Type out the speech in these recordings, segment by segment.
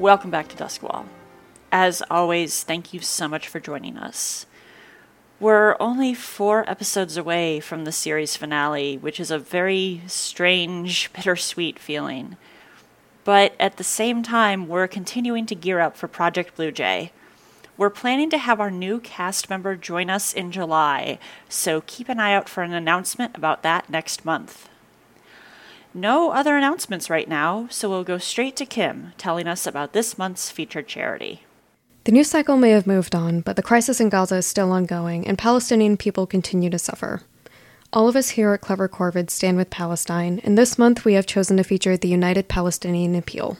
Welcome back to Duskwall. As always, thank you so much for joining us. We're only four episodes away from the series finale, which is a very strange, bittersweet feeling. But at the same time, we're continuing to gear up for Project Blue Jay. We're planning to have our new cast member join us in July, so keep an eye out for an announcement about that next month. No other announcements right now, so we'll go straight to Kim telling us about this month's featured charity. The news cycle may have moved on, but the crisis in Gaza is still ongoing, and Palestinian people continue to suffer. All of us here at Clever Corvid stand with Palestine, and this month we have chosen to feature the United Palestinian Appeal.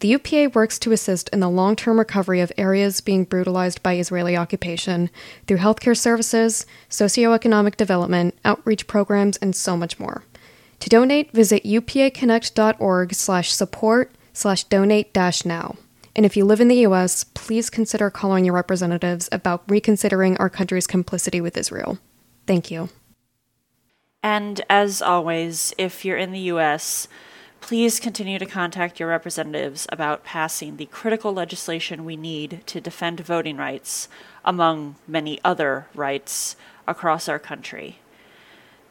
The UPA works to assist in the long term recovery of areas being brutalized by Israeli occupation through healthcare services, socioeconomic development, outreach programs, and so much more. To donate, visit upaconnect.org slash support slash donate dash now. And if you live in the US, please consider calling your representatives about reconsidering our country's complicity with Israel. Thank you. And as always, if you're in the US, please continue to contact your representatives about passing the critical legislation we need to defend voting rights, among many other rights, across our country.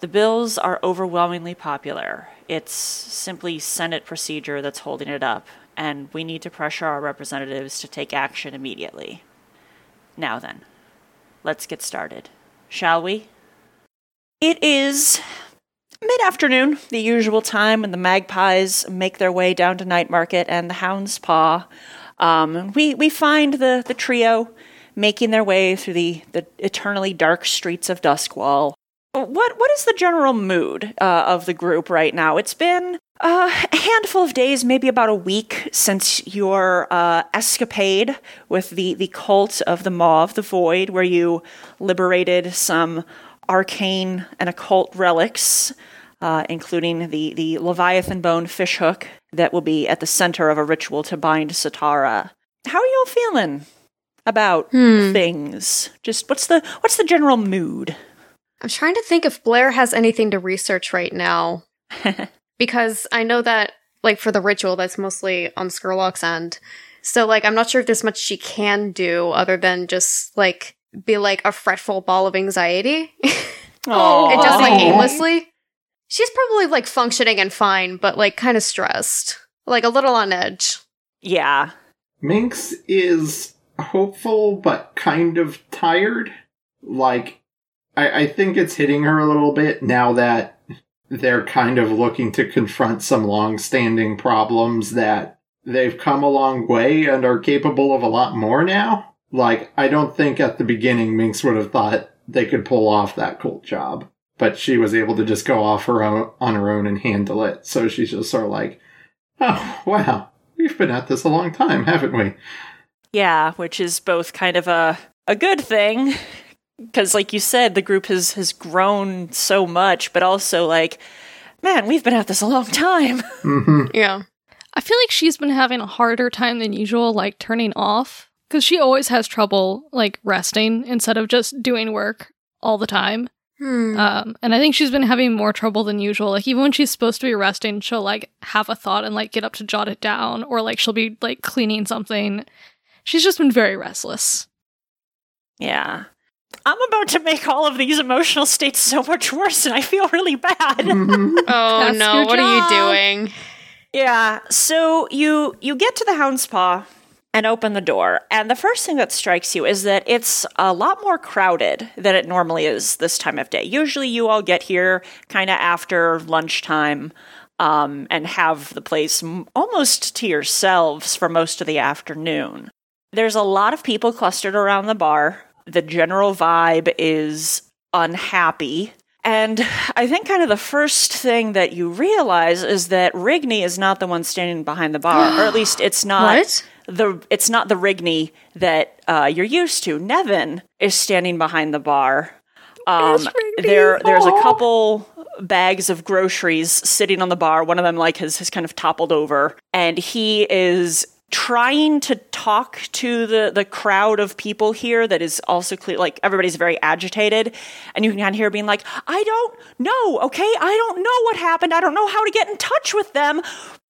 The bills are overwhelmingly popular. It's simply Senate procedure that's holding it up, and we need to pressure our representatives to take action immediately. Now then, let's get started, shall we? It is mid afternoon, the usual time when the magpies make their way down to night market and the hounds paw. Um, we, we find the, the trio making their way through the, the eternally dark streets of Duskwall. What what is the general mood uh, of the group right now? It's been uh, a handful of days, maybe about a week, since your uh, escapade with the the cult of the Maw of the Void, where you liberated some arcane and occult relics, uh, including the the Leviathan bone fishhook that will be at the center of a ritual to bind Setarra. How are you all feeling about Hmm. things? Just what's the what's the general mood? I'm trying to think if Blair has anything to research right now. because I know that, like, for the ritual, that's mostly on Scurlock's end. So, like, I'm not sure if there's much she can do other than just, like, be like a fretful ball of anxiety. Oh, and just, like, aimlessly. She's probably, like, functioning and fine, but, like, kind of stressed. Like, a little on edge. yeah. Minx is hopeful but kind of tired. Like, I, I think it's hitting her a little bit now that they're kind of looking to confront some long-standing problems that they've come a long way and are capable of a lot more now. Like, I don't think at the beginning Minx would have thought they could pull off that cult job, but she was able to just go off her own on her own and handle it. So she's just sort of like, oh wow, we've been at this a long time, haven't we? Yeah, which is both kind of a a good thing because like you said the group has has grown so much, but also like man, we've been at this a long time. hmm Yeah. I feel like she's been having a harder time than usual, like turning off, because she always has trouble like resting instead of just doing work all the time. Hmm. Um, and I think she's been having more trouble than usual. Like even when she's supposed to be resting, she'll like have a thought and like get up to jot it down, or like she'll be like cleaning something. She's just been very restless. yeah. I'm about to make all of these emotional states so much worse and I feel really bad. Mhm. oh That's no, your what are you doing? Yeah, so you you get to the hound's paw and open the door, and the first thing that strikes you is that it's a lot more crowded than it normally is this time of day. Usually, you all get here kind of after lunchtime um, and have the place m- almost to yourselves for most of the afternoon. There's a lot of people clustered around the bar. The general vibe is unhappy. And I think kind of the first thing that you realize is that Rigney is not the one standing behind the bar, or at least it's not What? the it's not the Rigney that uh, you're used to. Nevin is standing behind the bar. Um, there, there's a couple bags of groceries sitting on the bar. One of them like has, has kind of toppled over, and he is trying to talk to the the crowd of people here that is also clear like everybody's very agitated and you can kind of hear being like i don't know okay i don't know what happened i don't know how to get in touch with them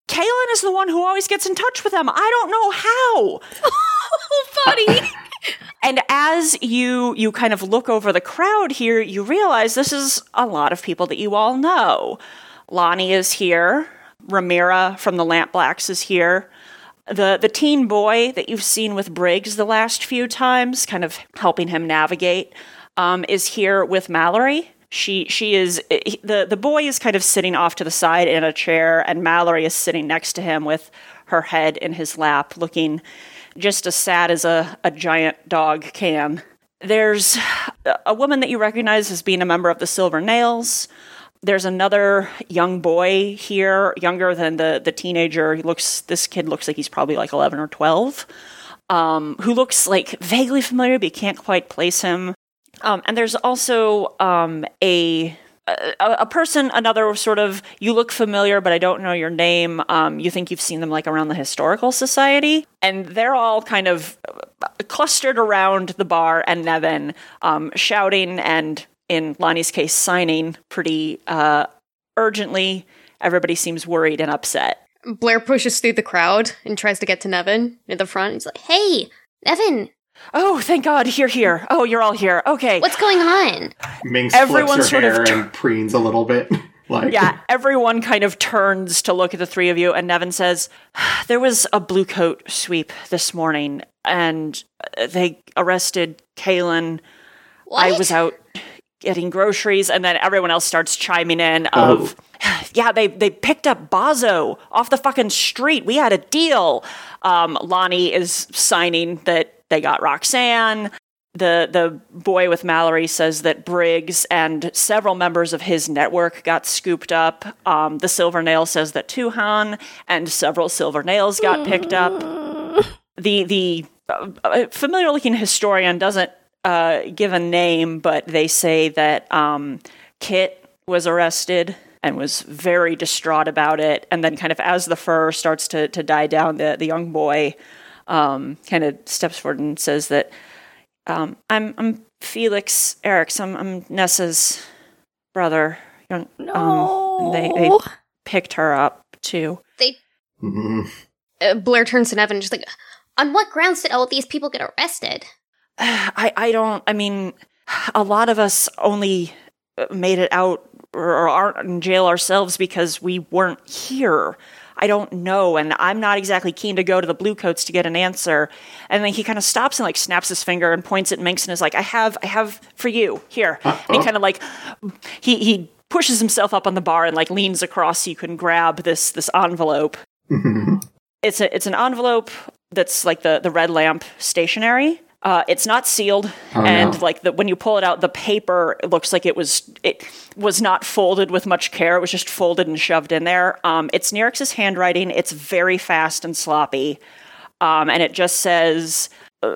Kaylin is the one who always gets in touch with them. I don't know how. oh, buddy. And as you you kind of look over the crowd here, you realize this is a lot of people that you all know. Lonnie is here. Ramira from the Lamp Blacks is here. The the teen boy that you've seen with Briggs the last few times, kind of helping him navigate, um, is here with Mallory. She she is the the boy is kind of sitting off to the side in a chair, and Mallory is sitting next to him with her head in his lap, looking just as sad as a, a giant dog can. There's a woman that you recognize as being a member of the Silver Nails. There's another young boy here, younger than the the teenager. He looks. This kid looks like he's probably like eleven or twelve. Um, who looks like vaguely familiar, but you can't quite place him. Um, and there's also um, a a, a, person, another sort of, you look familiar, but I don't know your name. Um, you think you've seen them like around the historical society, and they're all kind of clustered around the bar and Nevin, um, shouting and, in Lonnie's case, signing pretty uh, urgently. Everybody seems worried and upset. Blair pushes through the crowd and tries to get to Nevin in the front. He's like, "Hey, Nevin, Oh, thank God, you're here. Oh, you're all here. Okay. What's going on? Minx Everyone flips her sort hair of t- and preens a little bit. like Yeah, everyone kind of turns to look at the three of you, and Nevin says, There was a blue coat sweep this morning, and they arrested Kaylin. What? I was out getting groceries, and then everyone else starts chiming in of oh. yeah, they they picked up Bazso off the fucking street. We had a deal. Um, Lonnie is signing that they got Roxanne. The the boy with Mallory says that Briggs and several members of his network got scooped up. Um, the Silver Nail says that Tuhan and several Silver Nails got picked up. The the uh, familiar looking historian doesn't uh, give a name, but they say that um, Kit was arrested and was very distraught about it. And then, kind of as the fur starts to to die down, the the young boy um, kind of steps forward and says that um, I'm I'm Felix Eriks. I'm, I'm Nessa's brother. Um, no. they they picked her up too. They. Mm-hmm. Uh, Blair turns to Nevin, just like, on what grounds did all these people get arrested? I I don't. I mean, a lot of us only made it out or aren't in jail ourselves because we weren't here. I don't know, and I'm not exactly keen to go to the Bluecoats to get an answer. And then he kind of stops and like snaps his finger and points at Minx and is like, "I have, I have for you here." Uh-oh. And he kind of like he he pushes himself up on the bar and like leans across so you can grab this this envelope. Mm-hmm. It's a it's an envelope that's like the the red lamp stationery. Uh, it's not sealed, oh, and no. like the, when you pull it out, the paper looks like it was it was not folded with much care. It was just folded and shoved in there. Um, it's Nyryx's handwriting. It's very fast and sloppy, um, and it just says, uh,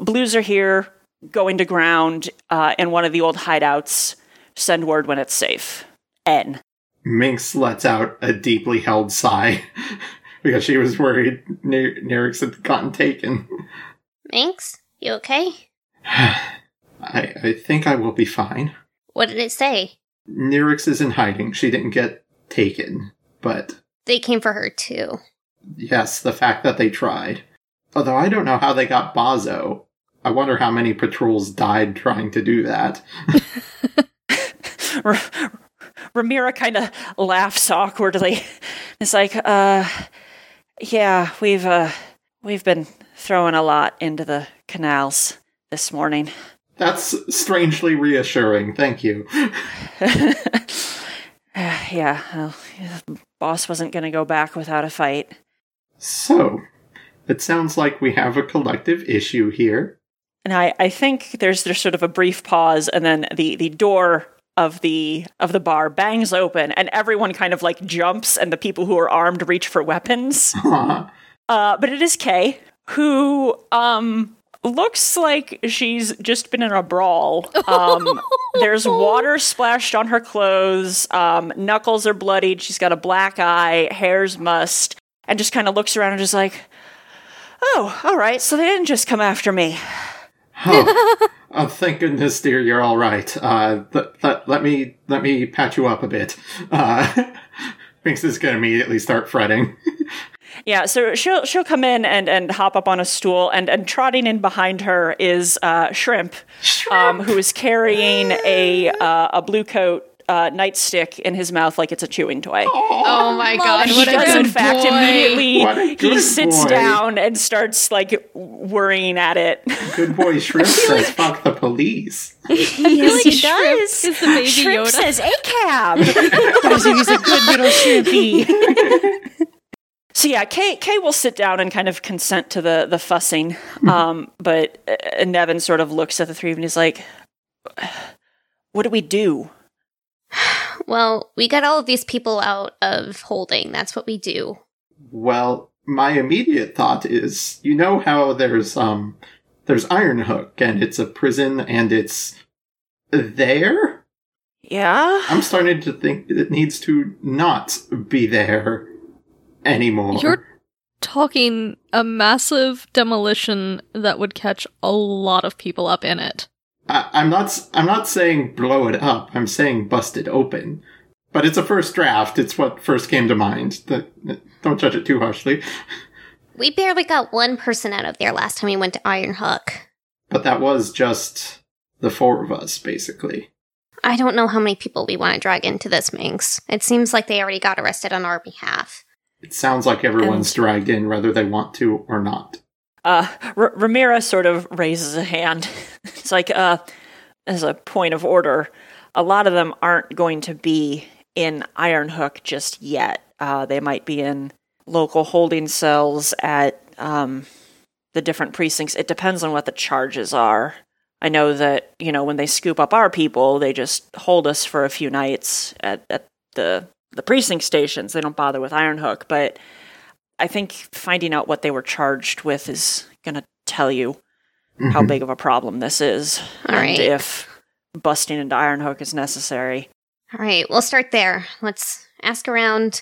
"Blues are here, going to ground uh, in one of the old hideouts. Send word when it's safe." N. Minx lets out a deeply held sigh because she was worried Nirix had gotten taken. Minx? You okay? I, I think I will be fine. What did it say? Nyryx is in hiding. She didn't get taken, but. They came for her too. Yes, the fact that they tried. Although I don't know how they got Bazso. I wonder how many patrols died trying to do that. Ramira kind of laughs awkwardly. It's like, uh, yeah, we've uh, we've been throwing a lot into the canals this morning. That's strangely reassuring. Thank you. yeah, well, boss wasn't going to go back without a fight. So, it sounds like we have a collective issue here. And I, I think there's there's sort of a brief pause, and then the, the door of the of the bar bangs open, and everyone kind of like jumps, and the people who are armed reach for weapons. uh, but it is Kay who um looks like she's just been in a brawl. Um, there's water splashed on her clothes. Um, knuckles are bloodied. She's got a black eye. Hair's mussed, and just kind of looks around and just like, "Oh, all right. So they didn't just come after me." oh, oh, thank goodness, dear, you're all right. Uh, th- th- let me let me patch you up a bit. Uh, Binks is going to immediately start fretting. Yeah, so she'll she'll come in and, and hop up on a stool, and, and trotting in behind her is uh, Shrimp, Um, who is carrying a uh, a blue coat uh, nightstick in his mouth like it's a chewing toy. Oh my god, he what a does, in good fact, boy. immediately he sits boy. down and starts like worrying at it. Good boy Shrimp says, fuck the police. yes, like Shrimp is the baby Shrimp Yoda. says a cab. he's a good little shrimpy. So yeah, Kay Kay will sit down and kind of consent to the the fussing, um, but uh, Nevin sort of looks at the three of them and he's like, "What do we do?" Well, we got all of these people out of holding. That's what we do. Well, my immediate thought is, you know how there's um there's Iron Hook and it's a prison and it's there? Yeah. I'm starting to think it needs to not be there anymore. You're talking a massive demolition that would catch a lot of people up in it. I, I'm not s- I'm not saying blow it up. I'm saying bust it open. But it's a first draft. It's what first came to mind. Th- Don't judge it too harshly. We barely got one person out of there last time we went to Iron Hook. But that was just the four of us, basically. I don't know how many people we want to drag into this, Minx. It seems like they already got arrested on our behalf. It sounds like everyone's And- dragged in, whether they want to or not. Uh, R- Ramira sort of raises a hand. it's like, uh, as a point of order, a lot of them aren't going to be in Iron Hook just yet. Uh, they might be in local holding cells at um, the different precincts. It depends on what the charges are. I know that you know when they scoop up our people, they just hold us for a few nights at, at the the precinct stations. They don't bother with Iron Hook, but I think finding out what they were charged with is going to tell you how Mhm. big of a problem this is, All and right. if busting into Iron Hook is necessary. All right, we'll start there. Let's ask around,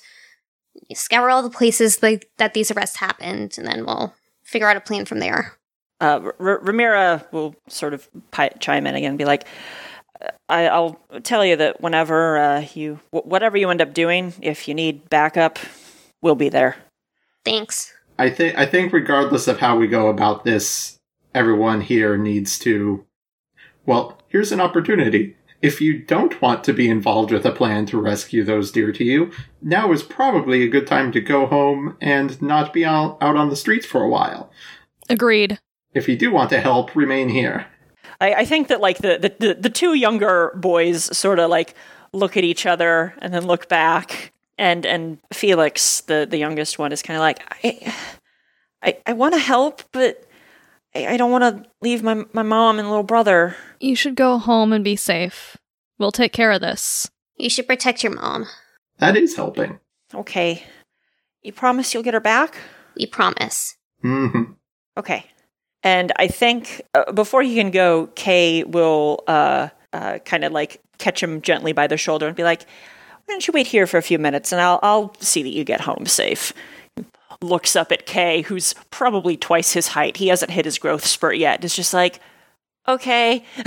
scour all the places like, that these arrests happened, and then we'll figure out a plan from there. Uh, R- Ramira will sort of pi- chime in again and be like, I- I'll tell you that whenever uh, you, wh- whatever you end up doing, if you need backup, we'll be there. Thanks. I think I think regardless of how we go about this, everyone here needs to well, here's an opportunity. If you don't want to be involved with a plan to rescue those dear to you, now is probably a good time to go home and not be out, out on the streets for a while. Agreed. If you do want to help, remain here. I, I think that like the, the, the, the two younger boys sort of like look at each other and then look back and and Felix the the youngest one is kind of like I I, I want to help but I, I don't want to leave my my mom and little brother. You should go home and be safe. We'll take care of this. You should protect your mom. That is helping. Okay. You promise you'll get her back? We promise. hmm Okay. And I think uh, before he can go, Kay will uh, uh, kind of like catch him gently by the shoulder and be like, "Why don't you wait here for a few minutes, and I'll I'll see that you get home safe." Looks up at Kay, who's probably twice his height. He hasn't hit his growth spurt yet. It's just like, okay.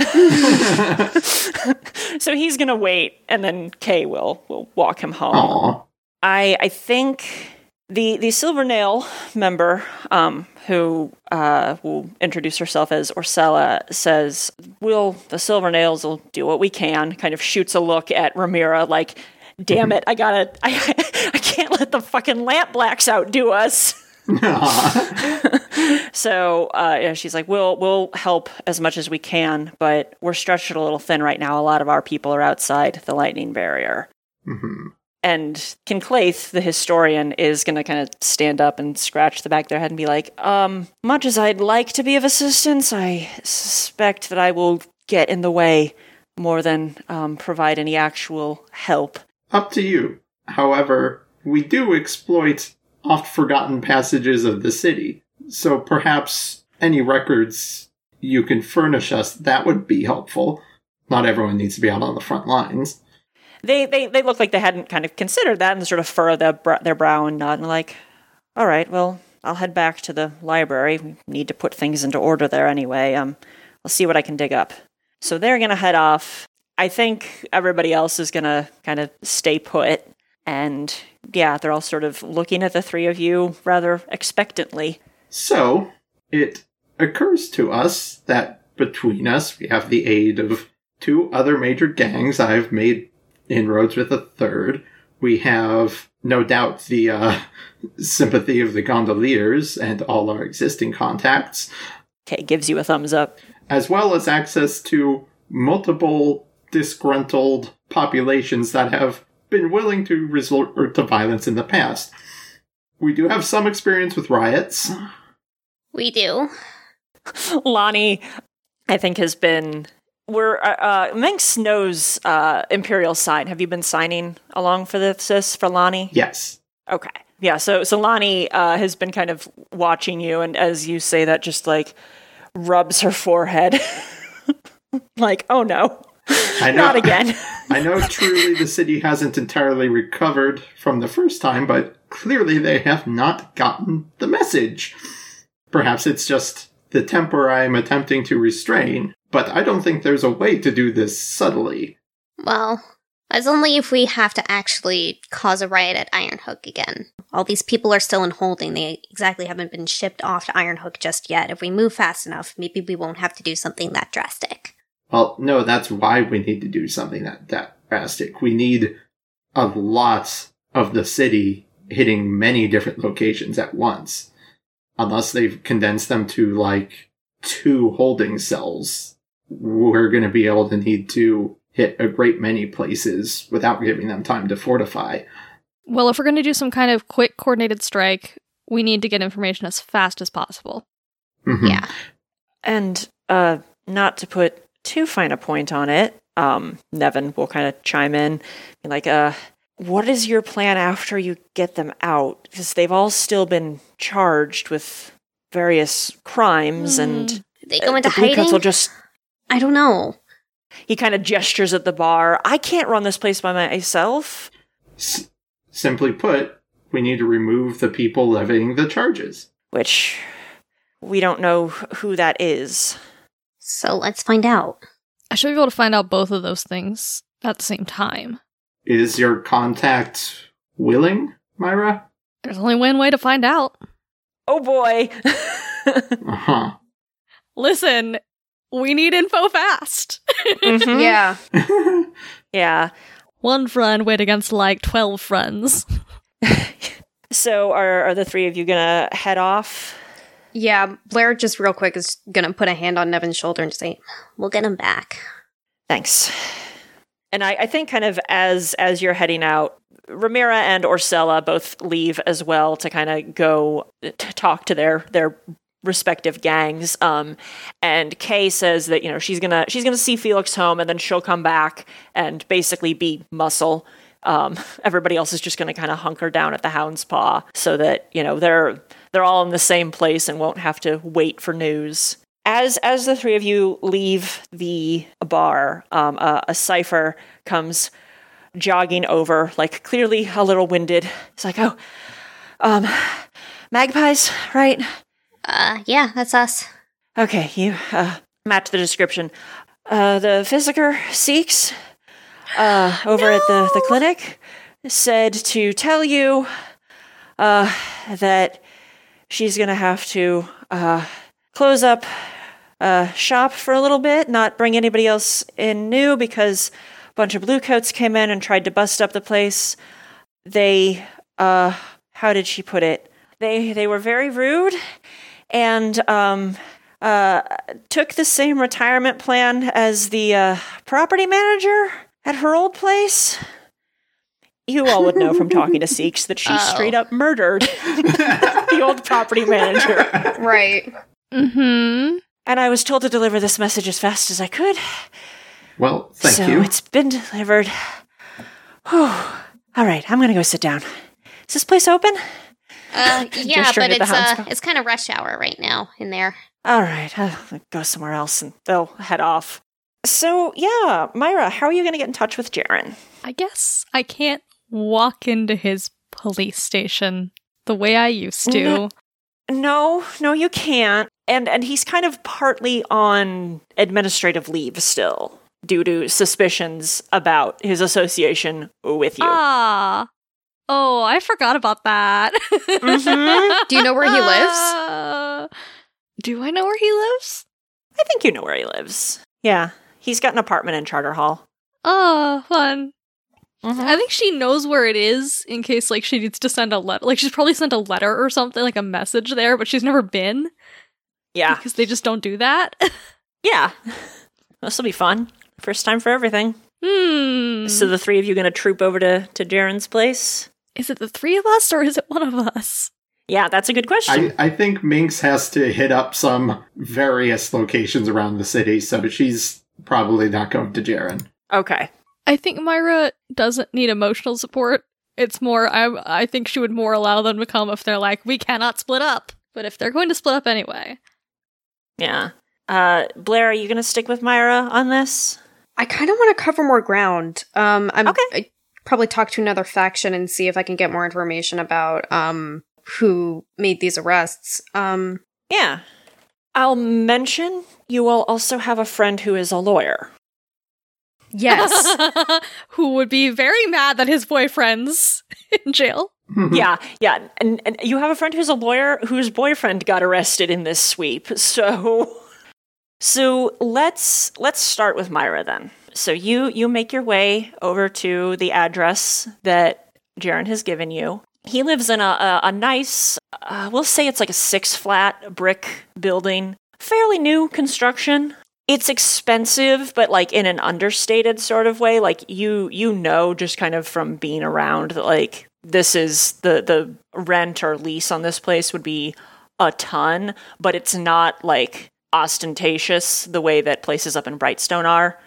so he's gonna wait, and then Kay will will walk him home. Aw. I I think the the Silver Nail member, um, who uh, will introduce herself as Orcella, says, "We'll the Silver Nails will do what we can." Kind of shoots a look at Ramira, like, "Damn it, I gotta, I, I can't let the fucking lamp blacks outdo us." So uh, yeah, she's like, "We'll we'll help as much as we can, but we're stretched a little thin right now. A lot of our people are outside the lightning barrier." Mhm. And Kinclaith, the historian, is going to kind of stand up and scratch the back of their head and be like, um, much as I'd like to be of assistance, I suspect that I will get in the way more than um, provide any actual help. Up to you. However, we do exploit oft forgotten passages of the city, so perhaps any records you can furnish us, that would be helpful. Not everyone needs to be out on the front lines. They, they, they look like they hadn't kind of considered that and sort of furrow their, br- their brow and nod and like, all right, well, I'll head back to the library. We need to put things into order there anyway. Um, I'll see what I can dig up. So they're going to head off. I think everybody else is going to kind of stay put. And yeah, they're all sort of looking at the three of you rather expectantly. So, it occurs to us that between us, we have the aid of two other major gangs. I've made inroads with a third. We have, no doubt, the uh, sympathy of the gondoliers and all our existing contacts, Okay, gives you a thumbs up. as well as access to multiple disgruntled populations that have been willing to resort to violence in the past. We do have some experience with riots. We do. Lonnie, I think, has been. We're uh, uh, Minx knows uh, Imperial sign. Have you been signing along for this, this for Lonnie? Yes. Okay. Yeah, so so Lonnie uh, has been kind of watching you, and as you say that, just like rubs her forehead, like, oh no, I know. not again. I know truly the city hasn't entirely recovered from the first time, but clearly they have not gotten the message. Perhaps it's just the temper I am attempting to restrain, but I don't think there's a way to do this subtly. Well, that's only if we have to actually cause a riot at Ironhook again. All these people are still in holding. They exactly haven't been shipped off to Ironhook just yet. If we move fast enough, maybe we won't have to do something that drastic. Well, no, that's why we need to do something that, that drastic. We need a lot of the city hitting many different locations at once. Unless they've condensed them to like two holding cells, we're going to be able to need to hit a great many places without giving them time to fortify. Well, if we're going to do some kind of quick coordinated strike, we need to get information as fast as possible. Mhm. Yeah. And uh, not to put too fine a point on it, um, Nevin will kind of chime in, like, uh, what is your plan after you get them out? Because they've all still been charged with various crimes, and they go into the Blue Coats hiding? will just. I don't know. He kind of gestures at the bar. I can't run this place by myself. S- simply put, we need to remove the people levying the charges. Which we don't know who that is. So let's find out. I should be able to find out both of those things at the same time. Is your contact willing, Myra? There's only one way to find out. Oh boy. Uh huh. Listen, we need info fast. Mhm. Yeah. Yeah. One friend went against like 12 friends. So are are the three of you gonna head off? Yeah, Blair just real quick is gonna put a hand on Nevin's shoulder and say, We'll get him back. Thanks. And I, I think kind of as as you're heading out, Ramira and Orcella both leave as well to kind of go to talk to their their respective gangs. Um, and Kay says that you know she's gonna she's gonna see Felix home, and then she'll come back and basically be muscle. Um, everybody else is just gonna kind of hunker down at the Hound's Paw so that you know they're they're all in the same place and won't have to wait for news. As as the three of you leave the bar, um, a, a cipher comes jogging over, like clearly a little winded. It's like, oh, um, magpies, right? Uh, yeah, that's us. Okay, you uh, match the description. Uh, the Physiker Seeks uh, over at the, the clinic said to tell you uh, that she's going to have to uh, close up uh, shop for a little bit, not bring anybody else in new because a bunch of bluecoats came in and tried to bust up the place. They, uh, how did she put it? They they were very rude and um, uh, took the same retirement plan as the uh, property manager at her old place. You all would know from talking to Seeks that she Oh. straight up murdered the old property manager. Right. Mm-hmm. And I was told to deliver this message as fast as I could. Well, thank so you. it's been delivered. Whew. All right, I'm gonna go sit down. Is this place open? Uh, yeah, but it's uh, it's kind of rush hour right now in there. All right, I'll go somewhere else and they'll head off. So, yeah, Myra, how are you going to get in touch with Jaren? I guess I can't walk into his police station the way I used to. No. No, no, you can't. And and he's kind of partly on administrative leave still due to suspicions about his association with you. Ah, Oh, I forgot about that. Mhm. Do you know where he lives? Uh, Do I know where he lives? I think you know where he lives. Yeah, he's got an apartment in Charter Hall. Oh, fun. Mm-hmm. I think she knows where it is in case like she needs to send a letter. Like she's probably sent a letter or something, like a message there, but she's never been Yeah, because they just don't do that. yeah. This will be fun. First time for everything. hmm. So the three of you gonna troop over to to Jaren's place? Is it the three of us or is it one of us? Yeah, that's a good question. I, I think Minx has to hit up some various locations around the city, so she's probably not going to Jaren. okay. I think Myra doesn't need emotional support. It's more I I think she would more allow them to come if they're like, we cannot split up. But if they're going to split up anyway. Yeah. Uh, Blair, are you gonna stick with Myra on this? I kind of want to cover more ground. Um, I'm Okay. I probably talk to another faction and see if I can get more information about um who made these arrests. Um, Yeah. I'll mention you will also have a friend who is a lawyer. yes, Who would be very mad that his boyfriend's in jail. yeah, yeah. And, and you have a friend who's a lawyer whose boyfriend got arrested in this sweep. So So let's let's start with Myra then. So you you make your way over to the address that Jaren has given you. He lives in a a, a nice, uh, we'll say it's like a six flat brick building, fairly new construction. It's expensive, but like in an understated sort of way. Like you you know just kind of from being around that like this is the the rent or lease on this place would be a ton, but it's not like ostentatious the way that places up in Brightstone are.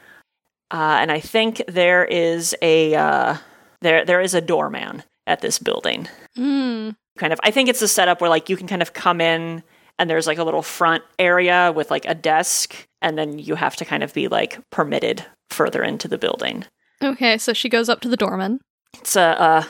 Uh, and I think there is a uh, there there is a doorman at this building. Mm. Kind of, I think it's a setup where like you can kind of come in and there's like a little front area with like a desk, and then you have to kind of be like permitted further into the building. Okay, so she goes up to the doorman. It's a, a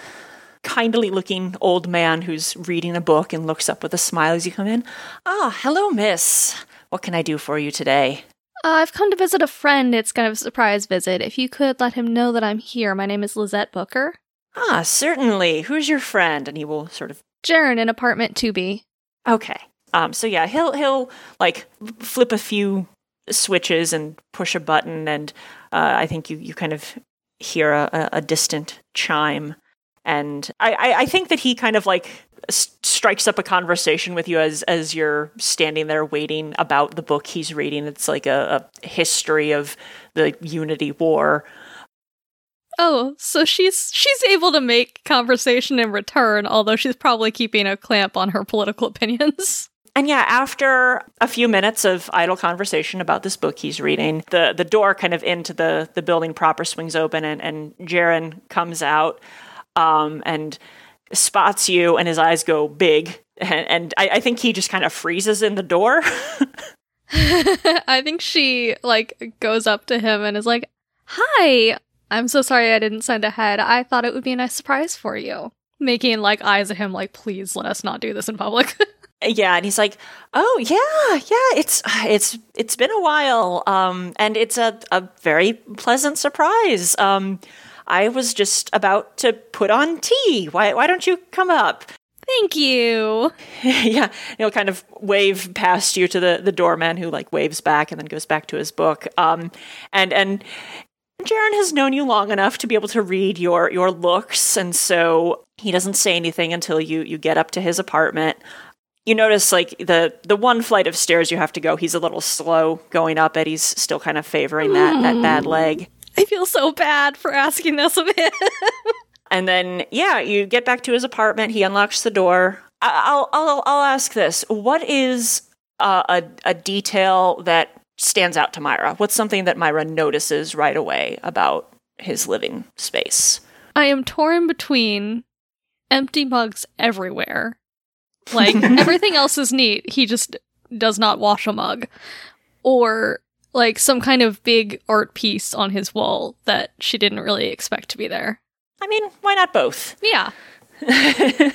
kindly looking old man who's reading a book and looks up with a smile as you come in. Ah, hello, miss. What can I do for you today? Uh, I've come to visit a friend. It's kind of a surprise visit. If you could let him know that I'm here, my name is Lizette Booker. Ah, certainly. Who's your friend? And he will sort of Jaren in apartment 2B. Okay. Um so yeah, he'll he'll like flip a few switches and push a button and uh, I think you you kind of hear a, a distant chime and I, I I think that he kind of like strikes up a conversation with you as as you're standing there waiting about the book he's reading. It's like a, a history of the Unity War. Oh, so she's she's able to make conversation in return, although she's probably keeping a clamp on her political opinions. And yeah, after a few minutes of idle conversation about this book he's reading, the, the door kind of into the, the building proper swings open and, and Jaren comes out um, and spots you and his eyes go big. And, and I, I think he just kind of freezes in the door. I think she like goes up to him and is like, "Hi, I'm so sorry I didn't send ahead. I thought it would be a nice surprise for you." Making like eyes at him like, "Please let us not do this in public." yeah, and he's like, "Oh yeah, yeah, it's it's it's been a while, um, and it's a a very pleasant surprise. Um, I was just about to put on tea. Why why don't you come up?" Thank you. yeah, he'll kind of wave past you to the the doorman who like waves back and then goes back to his book. Um, and and Jaren has known you long enough to be able to read your your looks, and so he doesn't say anything until you you get up to his apartment. You notice like the the one flight of stairs you have to go. He's a little slow going up it. He's still kind of favoring that that bad leg. I feel so bad for asking this of him. And then, yeah, you get back to his apartment. He unlocks the door. I- I'll, I'll, I'll ask this: What is uh, a a detail that stands out to Myra? What's something that Myra notices right away about his living space? I am torn between empty mugs everywhere. Like everything else is neat. He just does not wash a mug. Or like some kind of big art piece on his wall that she didn't really expect to be there. I mean, why not both? Yeah.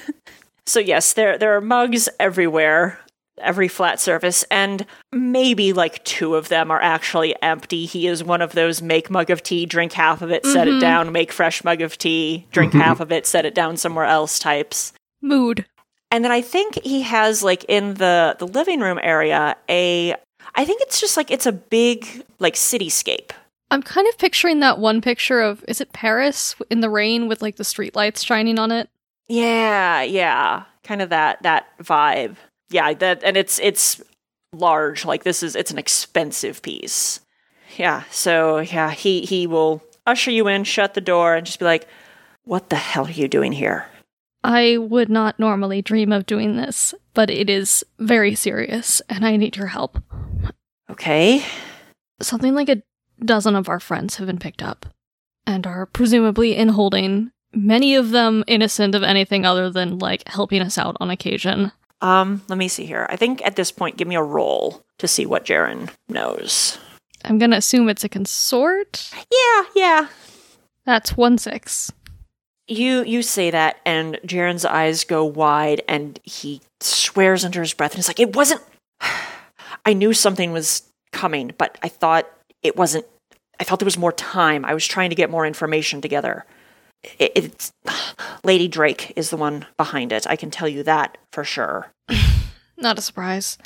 so yes, there there are mugs everywhere. every flat surface, and maybe like two of them are actually empty. He is one of those make mug of tea, drink half of it, set it mm-hmm. down, make fresh mug of tea, drink mm-hmm. half of it, set it down somewhere else types. Mood. And then I think he has like in the the living room area a I think it's just like it's a big like cityscape. I'm kind of picturing that one picture of is it Paris in the rain with like the streetlights shining on it? Yeah, yeah. Kind of that that vibe. Yeah, that and it's it's large. Like this is it's an expensive piece. Yeah, so yeah, he he will usher you in, shut the door and just be like, "What the hell are you doing here?" I would not normally dream of doing this, but it is very serious and I need your help. Okay. Something like a dozen of our friends have been picked up and are presumably in holding, many of them innocent of anything other than like helping us out on occasion. Um, let me see here. I think at this point give me a roll to see what Jaren knows. I'm gonna assume it's a consort. Yeah, yeah. That's one six. You you say that, and Jaren's eyes go wide, and he swears under his breath, and he's like, "It wasn't. I knew something was coming, but I thought it wasn't. I thought there was more time. I was trying to get more information together. It, it's Lady Drake is the one behind it. I can tell you that for sure. Not a surprise.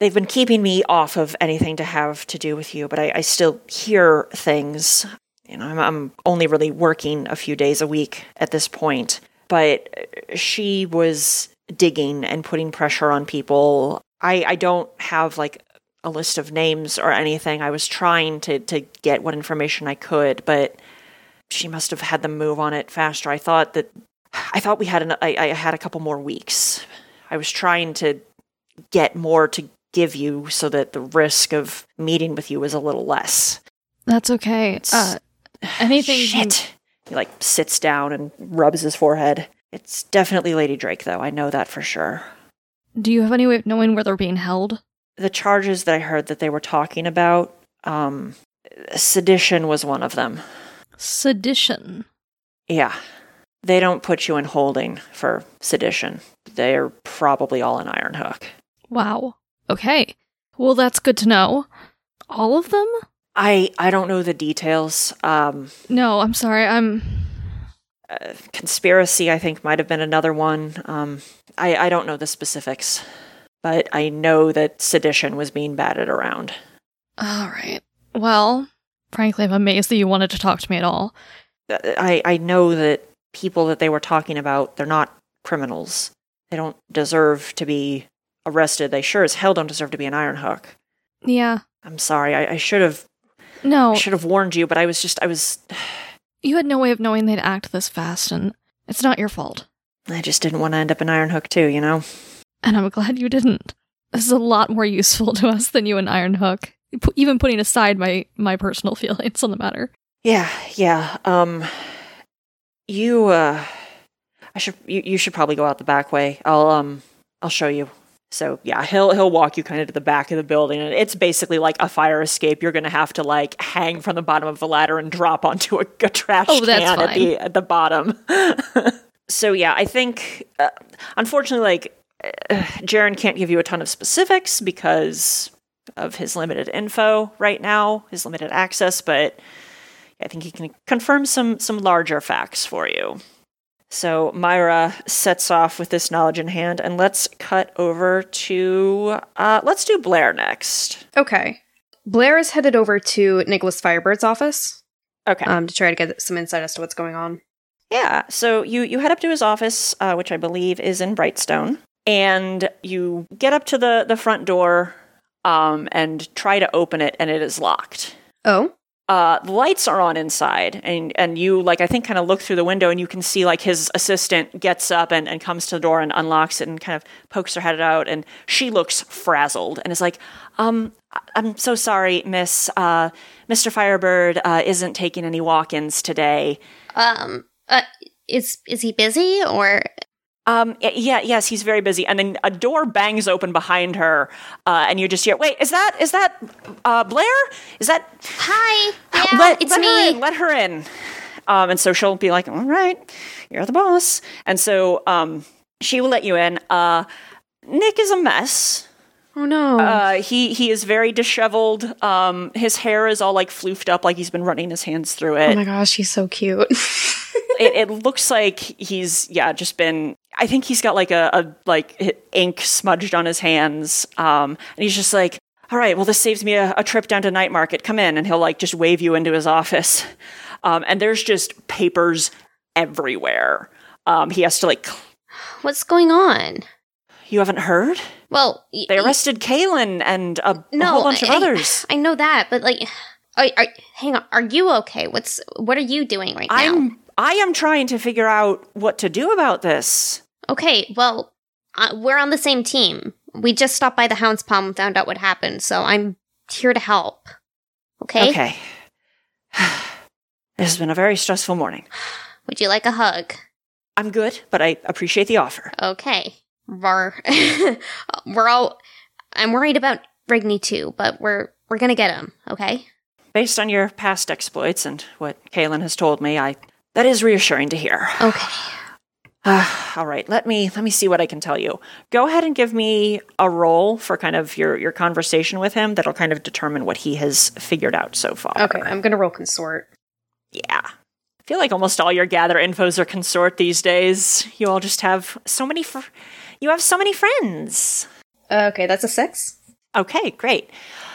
They've been keeping me off of anything to have to do with you, but I, I still hear things. You know, I'm, I'm only really working a few days a week at this point, but she was digging and putting pressure on people. I, I don't have like a list of names or anything. I was trying to, to get what information I could, but she must have had them move on it faster. I thought that I thought we had an, I, I had a couple more weeks. I was trying to get more to give you so that the risk of meeting with you is a little less. That's okay. It's- Uh, anything. Shit. He like sits down and rubs his forehead. It's definitely Lady Drake, though. I know that for sure. Do you have any way of knowing where they're being held? The charges that I heard that they were talking about, um, sedition was one of them. Sedition. Yeah. They don't put you in holding for sedition. They're probably all in Iron Hook. Wow. Okay. Well, that's good to know. All of them? I I don't know the details. Um, No, I'm sorry. I'm. uh, conspiracy, I think, might have been another one. Um, I I don't know the specifics, but I know that sedition was being batted around. All right. Well, frankly, I'm amazed that you wanted to talk to me at all. Uh, I I know that people that they were talking about, they're not criminals. They don't deserve to be arrested. They sure as hell don't deserve to be an Iron Hook. Yeah. I'm sorry. I, I should have No, I should have warned you, but I was just I was you had no way of knowing they'd act this fast, and it's not your fault. I just didn't want to end up in Iron Hook too, you know. And I'm glad you didn't. This is a lot more useful to us than you and Iron Hook. P- Even putting aside my my personal feelings on the matter. Yeah, yeah. Um you uh I should you, you should probably go out the back way. I'll um I'll show you. So yeah, he'll he'll walk you kind of to the back of the building and it's basically like a fire escape. You're gonna have to like hang from the bottom of the ladder and drop onto a, a trash Oh, can at the at the bottom. so yeah, I think uh, unfortunately like uh, Jaren can't give you a ton of specifics because of his limited info right now, his limited access, but I think he can confirm some some larger facts for you. So Myra sets off with this knowledge in hand, and let's cut over to uh, let's do Blair next. Okay. Blair is headed over to Nicholas Firebird's office Okay. um, to try to get some insight as to what's going on. Yeah, so you you head up to his office, uh, which I believe is in Brightstone, and you get up to the the front door, um, and try to open it, and it is locked. Oh, Uh, the lights are on inside, and and you like I think kind of look through the window, and you can see like his assistant gets up and, and comes to the door and unlocks it and kind of pokes her head out, and she looks frazzled and is like, um, I'm so sorry, Miss. Uh, Mr. Firebird uh, isn't taking any walk-ins today. Um, uh, is is he busy or? Um, yeah, yes, he's very busy. And then a door bangs open behind her, uh, and you just hear, "Wait, is that is that uh, Blair? Is that Hi, yeah, let, it's let me. Her in, let her in." Um, and so she'll be like, "All right, you're the boss." And so um, she will let you in. Uh, Nick is a mess. Oh no. Uh, he he is very disheveled. Um, his hair is all like floofed up, like he's been running his hands through it. oh my gosh, he's so cute. it, it looks like he's yeah just been. I think he's got like a, a like ink smudged on his hands. Um, and he's just like, all right, well this saves me a, a trip down to night market. Come in, and he'll like just wave you into his office. Um, and there's just papers everywhere. Um, he has to like. What's going on? You haven't heard? Well, y- They y- arrested Kalen and a, a whole bunch of I- I- others. I know that, but like, are, are, hang on. Are you okay? What's what are you doing right now? I'm I am trying to figure out what to do about this. Okay, well, uh, we're on the same team. We just stopped by the Hound's Paw and found out what happened, so I'm here to help. Okay? Okay. this has been a very stressful morning. Would you like a hug? I'm good, but I appreciate the offer. Okay. Var. we're all. I'm worried about Rigney too, but we're we're gonna get him. Okay. Based on your past exploits and what Kalen has told me, I that is reassuring to hear. Okay. all right, let me let me see what I can tell you. Go ahead and give me a roll for kind of your your conversation with him. That'll kind of determine what he has figured out so far. okay, I'm gonna roll consort. Yeah. I feel like almost all your gather infos are consort these days. You all just have so many fr- you have so many friends. Okay, that's a six. Okay, great.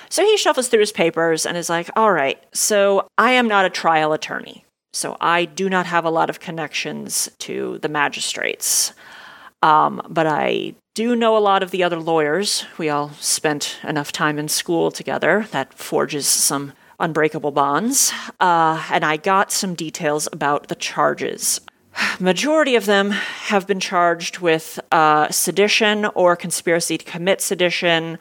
So he shuffles through his papers and is like, "All right, so I am not a trial attorney. So I do not have a lot of connections to the magistrates. Um, but I do know a lot of the other lawyers. We all spent enough time in school together. That forges some unbreakable bonds. Uh, and I got some details about the charges. Majority of them have been charged with uh, sedition or conspiracy to commit sedition.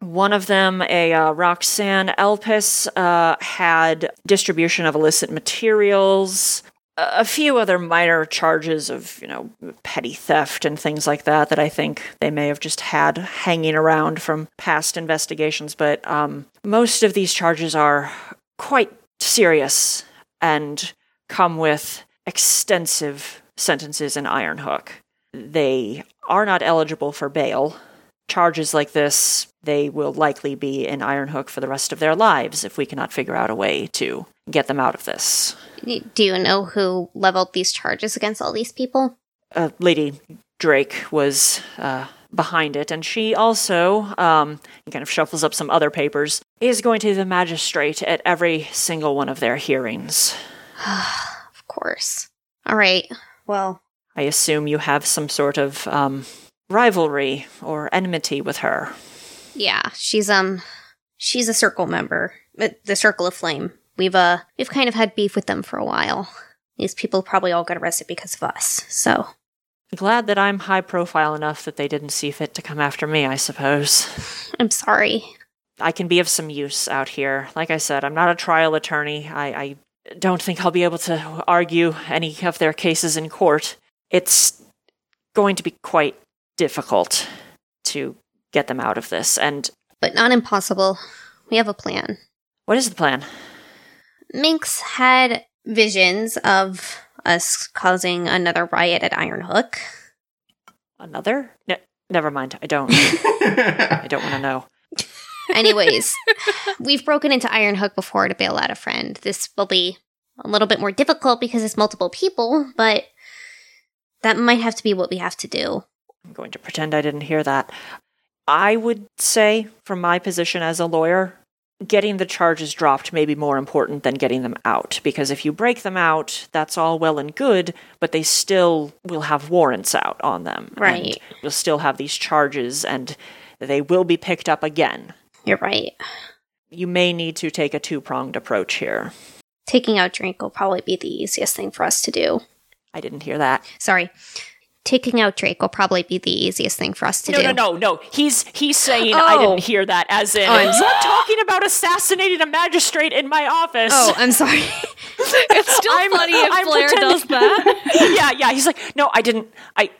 One of them, a uh, Roxanne Elpis, uh, had distribution of illicit materials. A few other minor charges of, you know, petty theft and things like that that I think they may have just had hanging around from past investigations. But um, most of these charges are quite serious and come with extensive sentences in Iron Hook. They are not eligible for bail. Charges like this, they will likely be in Iron Hook for the rest of their lives if we cannot figure out a way to get them out of this. Do you know who leveled these charges against all these people? uh, Lady Drake was uh, behind it, and she also, um, kind of shuffles up some other papers, is going to the magistrate at every single one of their hearings. Of course. All right. Well, I assume you have some sort of um, rivalry or enmity with her. yeah, she's um she's a circle member. uh, The Circle of Flame. We've uh we've kind of had beef with them for a while. These people probably all got arrested because of us. So, Glad that I'm high profile enough that they didn't see fit to come after me, I suppose. I'm sorry. I can be of some use out here. Like I said, I'm not a trial attorney. I, I don't think I'll be able to argue any of their cases in court. It's going to be quite difficult to get them out of this. And But not impossible. We have a plan. what is the plan? Minx had visions of us causing another riot at Iron Hook. Another? Ne- never mind. I don't. I don't want to know. Anyways, we've broken into Iron Hook before to bail out a friend. This will be a little bit more difficult because it's multiple people, but that might have to be what we have to do. I'm going to pretend I didn't hear that. I would say, from my position as a lawyer, getting the charges dropped may be more important than getting them out. Because if you break them out, that's all well and good, but they still will have warrants out on them. Right. You'll still have these charges, and they will be picked up again. You're right. You may need to take a two pronged approach here. Taking out Drake will probably be the easiest thing for us to do. I didn't hear that. Sorry. Taking out Drake will probably be the easiest thing for us to No, do. no, no, no. No. He's he's saying I Oh. didn't hear that. As in, Oh, I'm he's not talking about assassinating a magistrate in my office. Oh, I'm sorry. It's still I'm- funny if I'm Blair pretending- does that. yeah, yeah. He's like, no, I didn't. I.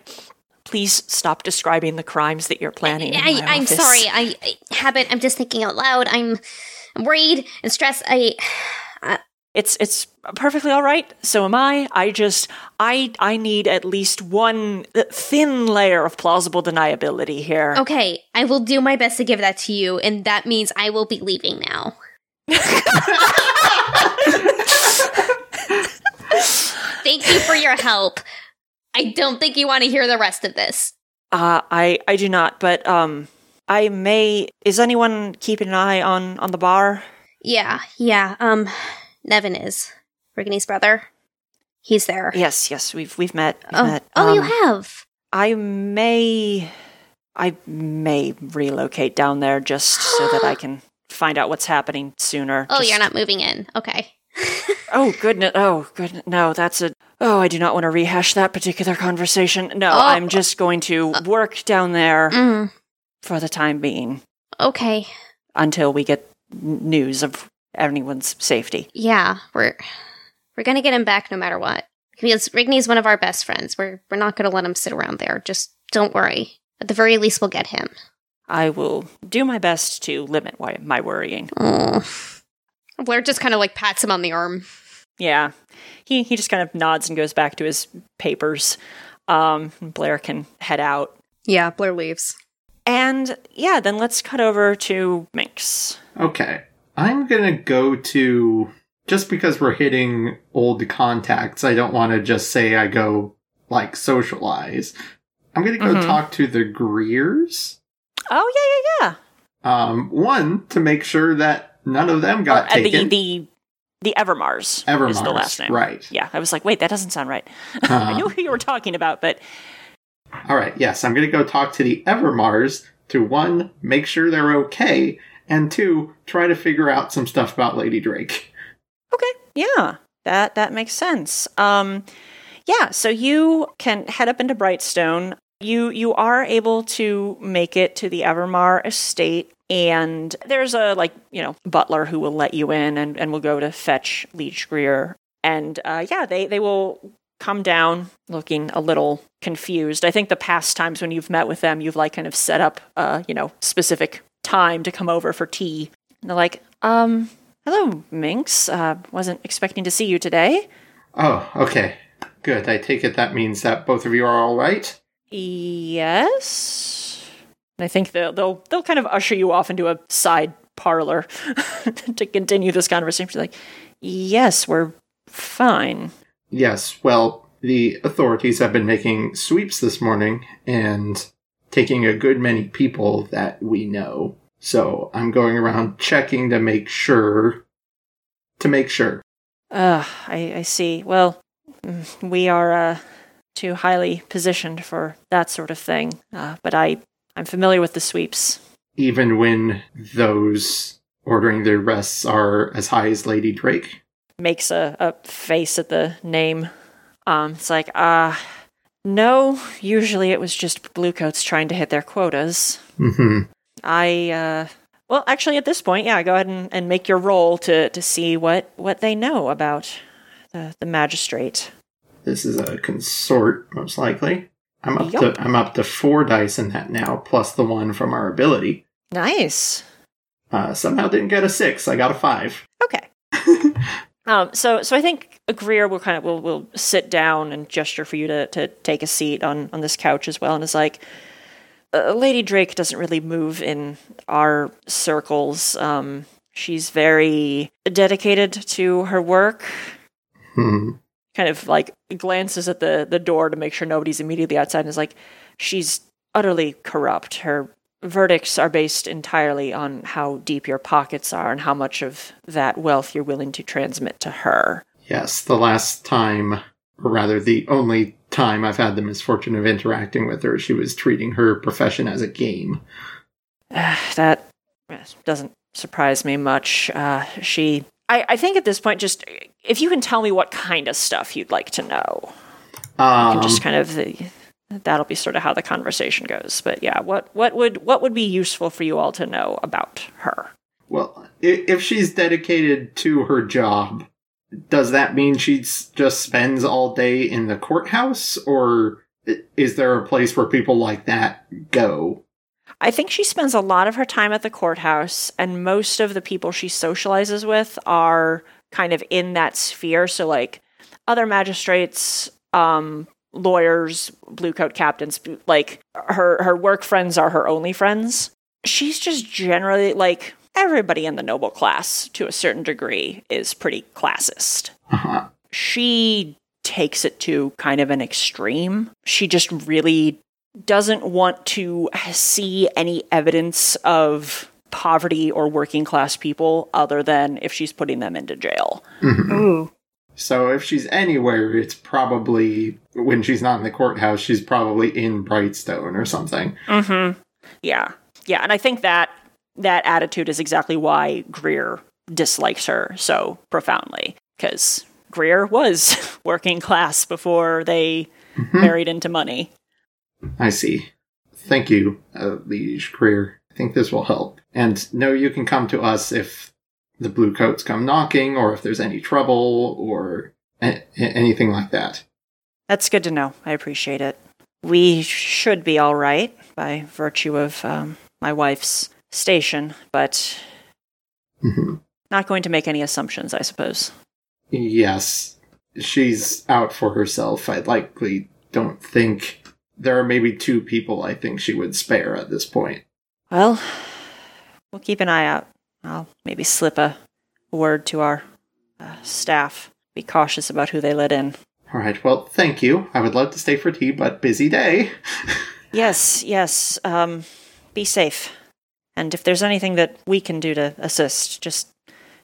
Please stop describing the crimes that you're planning. in I, my I'm sorry. I, I habit. I'm just thinking out loud. I'm, I'm worried and stressed. I, I, It's it's perfectly all right. So am I. I just I I need at least one thin layer of plausible deniability here. Okay, I will do my best to give that to you, and that means I will be leaving now. Thank you for your help. I don't think you want to hear the rest of this. Uh, I I do not, but um, I may. Is anyone keeping an eye on on the bar? Yeah, yeah. Um, Nevin is Rigney's brother. He's there. Yes, yes. We've we've met. We've oh, met. oh, you Um, have. I may. I may relocate down there just so that I can find out what's happening sooner. Oh, Just- you're not moving in. Okay. Oh goodness! Oh goodness! No, that's a. Oh, I do not want to rehash that particular conversation. No, Oh. I'm just going to work down there Mm, for the time being okay. until we get news of anyone's safety. Yeah, we're we're gonna get him back no matter what. Because Rigney's one of our best friends. We're we're not gonna let him sit around there. Just don't worry. At the very least, we'll get him. I will do my best to limit why- my worrying. Blair just kind of like pats him on the arm. Yeah, he he just kind of nods and goes back to his papers. Um, Blair can head out, Yeah, Blair leaves. and yeah, then let's cut over to Minx. Okay. I'm gonna go to just because we're hitting old contacts, I don't wanna just say I go like socialize. I'm gonna go Mhm. talk to the Greers. Oh yeah, yeah, yeah. Um, one, to make sure that none of them got the taken. the the Evermars, Evermars, is the last name. right. Yeah, I was like, wait, that doesn't sound right. I Uh, knew who you were talking about, but All right, yes, I'm going to go talk to the Evermars to one, make sure they're okay, and two, try to figure out some stuff about Lady Drake. okay, yeah, that that makes sense. Um, yeah, so you can head up into Brightstone. You you are able to make it to the Evermar estate, and there's a like you know butler who will let you in, and and will go to fetch Liege Greer, and uh, yeah, they they will come down looking a little confused. I think the past times when you've met with them, you've like kind of set up uh, you know, specific time to come over for tea. And they're like, um, hello, Minx. Uh, wasn't expecting to see you today. Oh, okay. Good. I take it that means that both of you are all right? Yes. And I think they'll they'll they'll kind of usher you off into a side parlor to continue this conversation. She's like, yes, we're fine. Yes, well, the authorities have been making sweeps this morning and taking a good many people that we know. So I'm going around checking to make sure. To make sure. Uh, I, I see. Well, mm, we are uh, too highly positioned for that sort of thing. Uh, but I, I'm familiar with the sweeps. Even when those ordering the arrests are as high as Lady Drake. Makes a, a face at the name. Um, it's like, uh, no, usually it was just bluecoats trying to hit their quotas. hmm I, uh, well, actually, at this point, yeah, go ahead and, and make your roll to, to see what, what they know about the, the magistrate. This is a consort, most likely. I'm up Yup. to I'm up to four dice in that now, plus the one from our ability. Nice. Uh, somehow didn't get a six. I got a five. Okay. Um, so, so I think Greer will kind of will will sit down and gesture for you to to take a seat on on this couch as well, and is like, uh, Lady Drake doesn't really move in our circles. Um, she's very dedicated to her work. Hmm. Kind of like glances at the the door to make sure nobody's immediately outside, and is like, she's utterly corrupt. Her verdicts are based entirely on how deep your pockets are and how much of that wealth you're willing to transmit to her. Yes, the last time, or rather, the only time I've had the misfortune of interacting with her, she was treating her profession as a game. that eh, doesn't surprise me much. Uh, she, I, I think at this point, just if you can tell me what kind of stuff you'd like to know, Um, just kind of the, that'll be sort of how the conversation goes. But yeah, what what would what would be useful for you all to know about her? well, if she's dedicated to her job, does that mean she just spends all day in the courthouse, or is there a place where people like that go? I think she spends a lot of her time at the courthouse, and most of the people she socializes with are kind of in that sphere. So, like other magistrates, um, lawyers, blue coat captains, like her her work friends are her only friends. She's just generally like everybody in the noble class to a certain degree is pretty classist. Uh-huh. She takes it to kind of an extreme. She just really doesn't want to see any evidence of poverty or working class people other than if she's putting them into jail. Ooh. So if she's anywhere, it's probably when she's not in the courthouse, she's probably in Brightstone or something. Mm-hmm. Yeah. Yeah. And I think that that attitude is exactly why Greer dislikes her so profoundly. Because Greer was working class before they married into money. I see. Thank you, uh, Liege Greer. I think this will help. And no, you can come to us if the blue coats come knocking, or if there's any trouble, or a- anything like that. That's good to know. I appreciate it. We should be all right by virtue of um, my wife's station, but hmm not going to make any assumptions, I suppose. Yes, she's out for herself. I likely don't think there are maybe two people I think she would spare at this point. Well, we'll keep an eye out. I'll maybe slip a word to our uh, staff. Be cautious about who they let in. All right, well, thank you. I would love to stay for tea, but busy day. Yes, yes. Um, be safe. And if there's anything that we can do to assist, just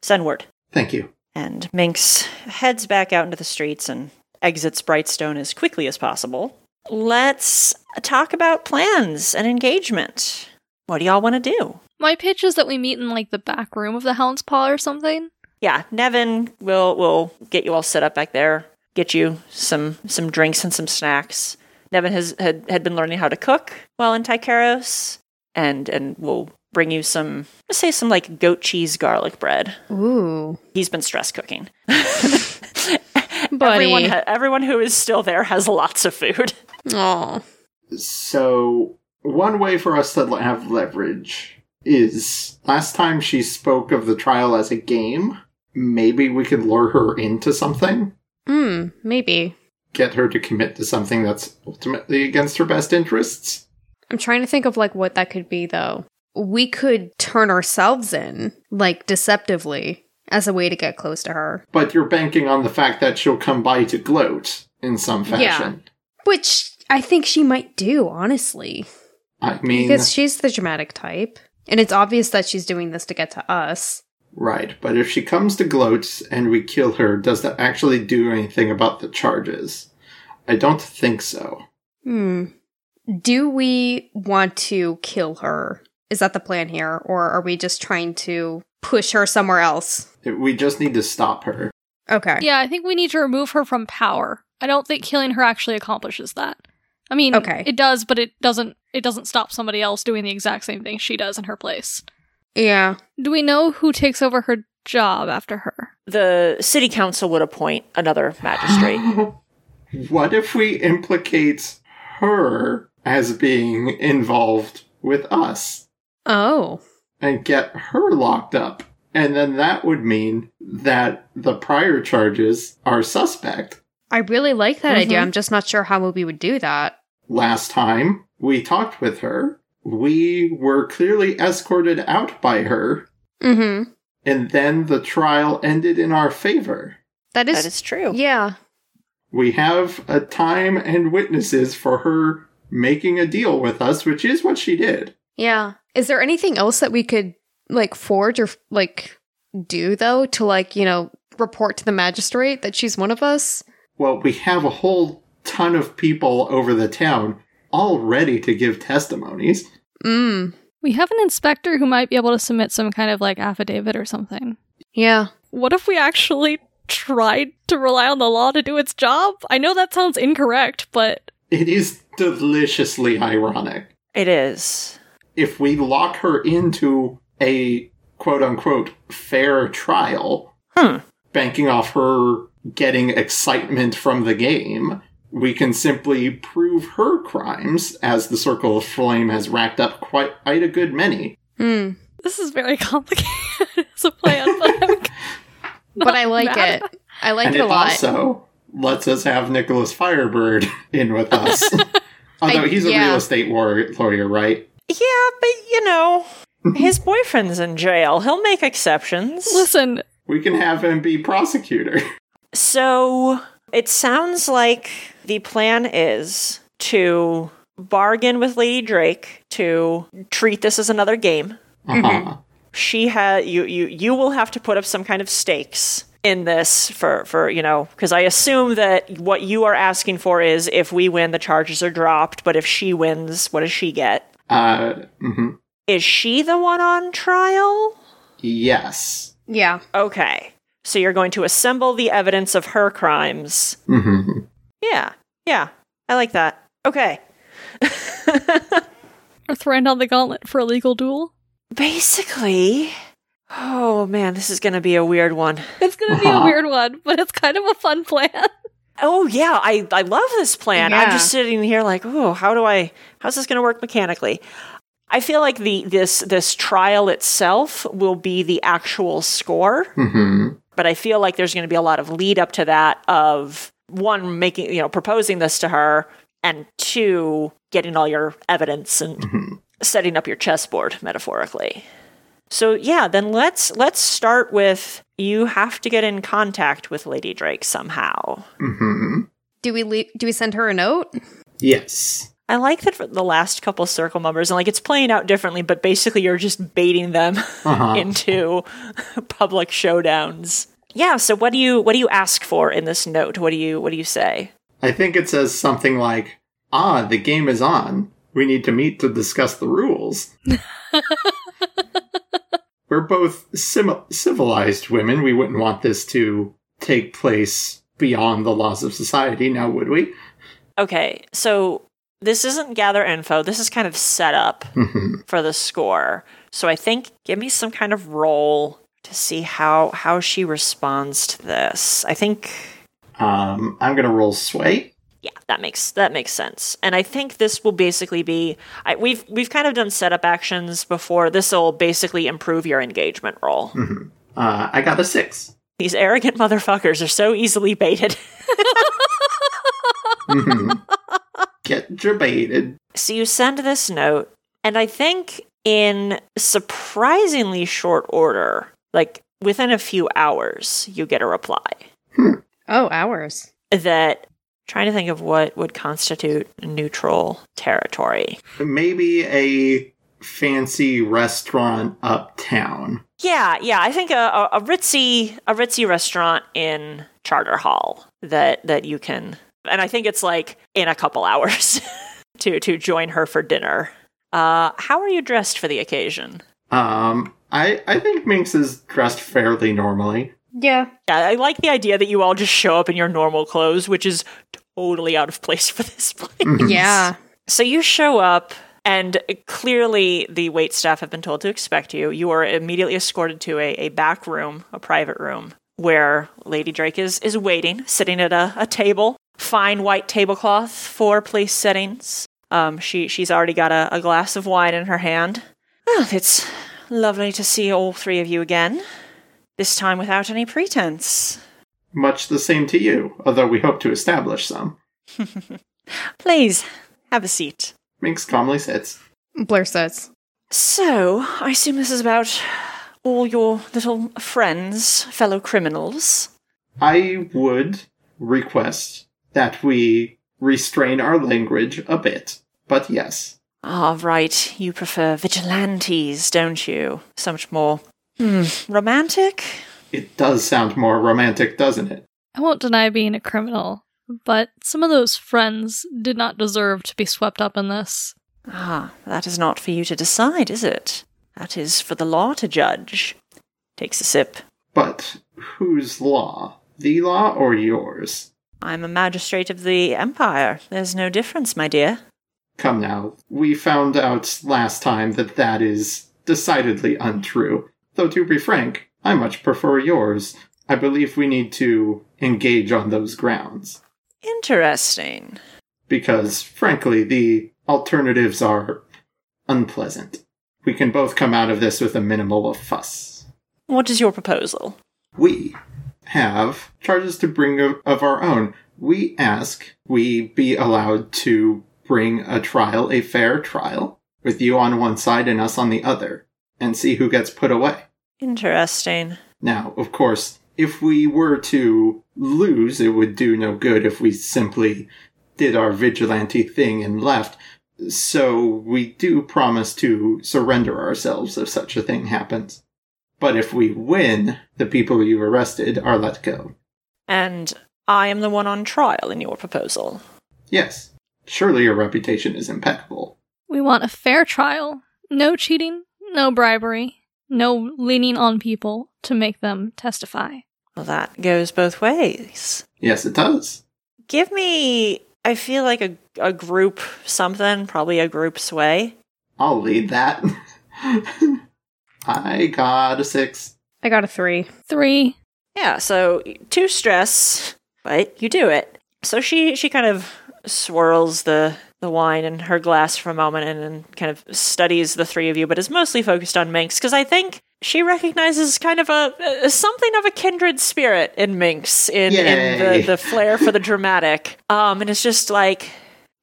send word. Thank you. And Minx heads back out into the streets and exits Brightstone as quickly as possible. Let's talk about plans and engagement. What do y'all want to do? My pitch is that we meet in like the back room of the Hound's Paw or something. Yeah, Nevin will will get you all set up back there. Get you some some drinks and some snacks. Nevin has had, had been learning how to cook while in Tycheros, and and will bring you some let's say some like goat cheese garlic bread. Ooh. He's been stress cooking. Buddy. Everyone ha- everyone who is still there has lots of food. Aw. So, one way for us to have leverage is last time she spoke of the trial as a game. Maybe we could lure her into something, Hmm, maybe. get her to commit to something that's ultimately against her best interests. I'm trying to think of like what that could be though. We could turn ourselves in, like deceptively, as a way to get close to her. But you're banking on the fact that she'll come by to gloat in some fashion. Which I think she might do, honestly. I mean, Because she's the dramatic type. And it's obvious that she's doing this to get to us. right, but if she comes to gloats and we kill her, does that actually do anything about the charges? I don't think so. Hmm. Do we want to kill her? Is that the plan here? Or are we just trying to push her somewhere else? We just need to stop her. Okay. Yeah, I think we need to remove her from power. I don't think killing her actually accomplishes that. I mean, Okay. it does, but it doesn't. It doesn't stop somebody else doing the exact same thing she does in her place. Yeah. Do we know who takes over her job after her? The city council would appoint another magistrate. what if we implicate her as being involved with us Oh. and get her locked up? And then that would mean that the prior charges are suspect. I really like that idea. Mhm. I'm just not sure how we would do that. Last time we talked with her, we were clearly escorted out by her, Mm-hmm. and then the trial ended in our favor. That is, that is true. yeah. We have a time and witnesses for her making a deal with us, which is what she did. Yeah. Is there anything else that we could like forge or like do though to like, you know, report to the magistrate that she's one of us? Well, we have a whole ton of people over the town all ready to give testimonies. Mm. We have an inspector who might be able to submit some kind of like affidavit or something. Yeah. What if we actually tried to rely on the law to do its job? I know that sounds incorrect, but It is deliciously ironic. It is. If we lock her into a quote unquote fair trial, Hmm. banking off her getting excitement from the game, we can simply prove her crimes, as the Circle of Flame has racked up quite, quite a good many. Mm. this is very complicated as a plan. But I'm, but I like mad. it. I like and it it a lot. also lets us have Nicholas Firebird in with us. Although I- he's a yeah. real estate war- lawyer, right? Yeah, but you know, his boyfriend's in jail. He'll make exceptions. Listen, We can have him be prosecutor. So it sounds like the plan is to bargain with Lady Drake to treat this as another game. Uh-huh. She had you you you will have to put up some kind of stakes in this for for you know because I assume that what you are asking for is if we win the charges are dropped, but if she wins, what does she get? Uh, mhm. Is she the one on trial? Yes. Yeah. Okay. So you're going to assemble the evidence of her crimes hmm Yeah, yeah, I like that. Okay. or throwing down the gauntlet for a legal duel. Basically, oh man, this is going to be a weird one. It's gonna be a weird one, but it's kind of a fun plan. Oh yeah, I I love this plan. I'm just sitting here like, oh, how do I? How's this going to work mechanically? I feel like the this this trial itself will be the actual score, hmm but I feel like there's going to be a lot of lead up to that of one making you know proposing this to her, and two getting all your evidence and hmm setting up your chessboard metaphorically. So yeah, then let's let's start with you have to get in contact with Lady Drake somehow. hmm Do we le- do we send her a note? Yes. I like that for the last couple circle members, and like it's playing out differently, but basically you're just baiting them Uh-huh. into public showdowns. Yeah, so what do you what do you ask for in this note? What do you what do you say? I think it says something like, "Ah, the game is on. We need to meet to discuss the rules." We're both sim- civilized women. We wouldn't want this to take place beyond the laws of society, now would we? Okay, so this isn't gather info. This is kind of set up hmm for the score. So I think give me some kind of roll to see how how she responds to this. I think Um, I'm gonna roll sway. yeah, that makes that makes sense. And I think this will basically be I, we've we've kind of done setup actions before. This will basically improve your engagement roll. hmm Uh, I got a six. These arrogant motherfuckers are so easily baited. Mhm. Get debated. So you send this note, and I think in surprisingly short order, like within a few hours, you get a reply. Hmm. Oh, hours. that trying to think of what would constitute neutral territory. Maybe a fancy restaurant uptown. Yeah, yeah, I think a, a, a ritzy a ritzy restaurant in Charter Hall that that you can, and I think it's like in a couple hours to to join her for dinner. Uh, how are you dressed for the occasion? Um, I I think Minx is dressed fairly normally. Yeah. Yeah, I like the idea that you all just show up in your normal clothes, which is totally out of place for this place. Mhm. Yeah. So you show up, and clearly the wait staff have been told to expect you. You are immediately escorted to a, a back room, a private room, where Lady Drake is, is waiting, sitting at a, a table, fine white tablecloth for place settings. Um, she she's already got a, a glass of wine in her hand. Well, it's lovely to see all three of you again. This time without any pretense. Much the same to you, although we hope to establish some. Please, have a seat. Minx calmly sits. Blair says. So, I assume this is about all your little friends, fellow criminals. I would request that we restrain our language a bit, but yes. Ah, right. You prefer vigilantes, don't you? So much more. Hmm. Romantic? It does sound more romantic, doesn't it? I won't deny being a criminal, but some of those friends did not deserve to be swept up in this. Ah, that is not for you to decide, is it? That is for the law to judge. Takes a sip. But whose law? The law or yours? I'm a magistrate of the Empire. There's no difference, my dear. Come now, we found out last time that that is decidedly untrue. Though to be frank, I much prefer yours. I believe we need to engage on those grounds. Interesting. Because, frankly, the alternatives are unpleasant. We can both come out of this with a minimal of fuss. What is your proposal? We have charges to bring of, of our own. We ask we be allowed to bring a trial, a fair trial, with you on one side and us on the other, and see who gets put away. Interesting. Now, of course, if we were to lose, it would do no good if we simply did our vigilante thing and left. So we do promise to surrender ourselves if such a thing happens. But if we win, the people you arrested are let go. And I am the one on trial in your proposal. Yes, surely your reputation is impeccable. We want a fair trial. No cheating, no bribery, no leaning on people to make them testify. Well, that goes both ways. Yes, it does. Give me, I feel like a, a group something, probably a group sway. I'll lead that. I got a six. I got a three. Three. Yeah, so two stress, but you do it. So she she kind of swirls the the wine in her glass for a moment and then kind of studies the three of you, but is mostly focused on Minx because I think she recognizes kind of a, a something of a kindred spirit in Minx in, in the, the flair for the dramatic. Um, and it's just like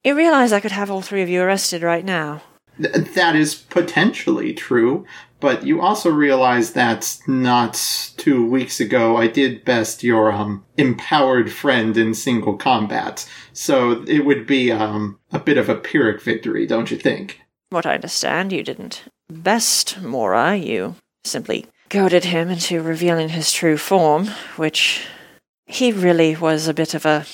you realize I could have all three of you arrested right now. Th- that is potentially true, but you also realize that not two weeks ago I did best your um empowered friend in single combat, so it would be um a bit of a pyrrhic victory, don't you think? What I understand, you didn't best Mora. You simply goaded him into revealing his true form, which he really was a bit of a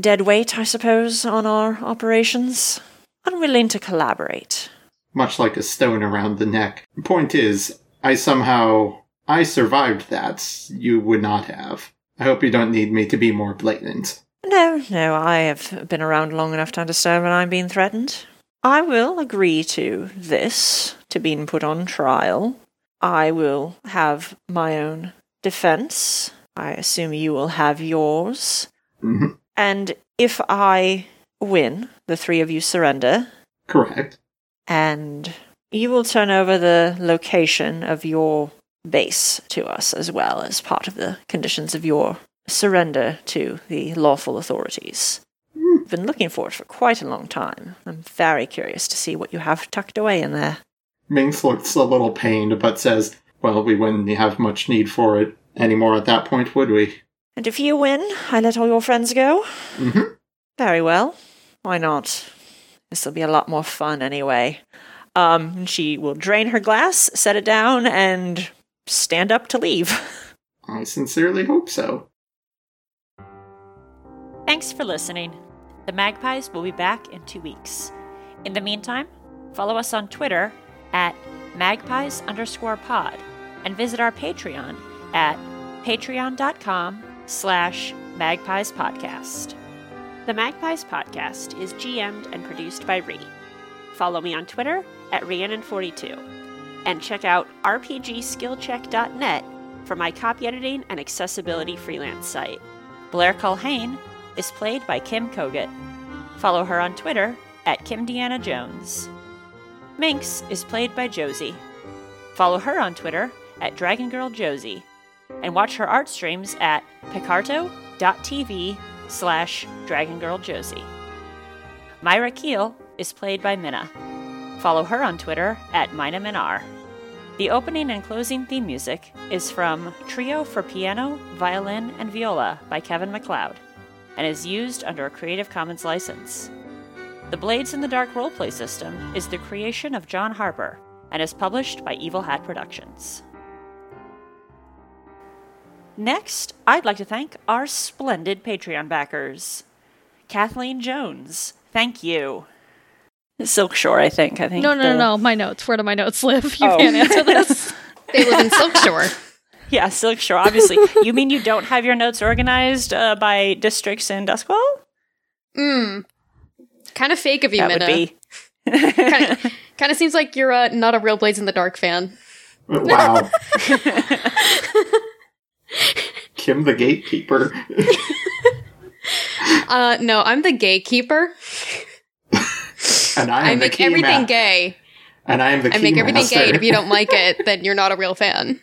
dead weight, I suppose, on our operations. Unwilling to collaborate. Much like a stone around the neck. Point is, I somehow I survived that. You would not have. I hope you don't need me to be more blatant. No, no, I have been around long enough to understand when I'm being threatened. I will agree to this, to being put on trial. I will have my own defense. I assume you will have yours. Mhm. And if I win, the three of you surrender, Correct. And you will turn over the location of your base to us as well as part of the conditions of your surrender to the lawful authorities. I've been looking for it for quite a long time. I'm very curious to see what you have tucked away in there. Minx looks a little pained, but says, Well, we wouldn't have much need for it anymore at that point, would we? And if you win, I let all your friends go? Mhm. Very well. Why not? This will be a lot more fun anyway. Um, she will drain her glass, set it down, and stand up to leave. I sincerely hope so. Thanks for listening. The Magpies will be back in two weeks. In the meantime, follow us on Twitter at magpies underscore pod and visit our Patreon at patreon.com slash magpies podcast. The Magpies podcast is GM'd and produced by Ree. Follow me on Twitter at Rhiannon42 and check out rpgskillcheck.net for my copy editing and accessibility freelance site. Blair Culhane is played by Kim Kogut. Follow her on Twitter at Kim Deanna Jones. Minx is played by Josie. Follow her on Twitter at Dragon Girl Josie, and watch her art streams at picarto.tv slash Dragon Girl Josie. Myra Keel is played by Minna. Follow her on Twitter at Mina Minar. The opening and closing theme music is from Trio for Piano, Violin, and Viola by Kevin MacLeod and is used under a Creative Commons license. The Blades in the Dark roleplay system is the creation of John Harper and is published by Evil Hat Productions. Next, I'd like to thank our splendid Patreon backers. Kathleen Jones, thank you. Silk Shore, I think. I think. No, no, no, the- no. My notes. Where do my notes live? You Oh. can't answer this. They live in Silkshore. Yeah, Silk Shore, obviously. you mean you don't have your notes organized uh, by districts in Duskwall? Mmm. Kind of fake of you, That Minna. would be. Kind of seems like you're uh, not a real Blades in the Dark fan. Wow. Kim the gatekeeper. Uh, no, I'm the gatekeeper. and I am I make everything ma- gay. And I am the I make everything master. gay. And if you don't like it, then you're not a real fan.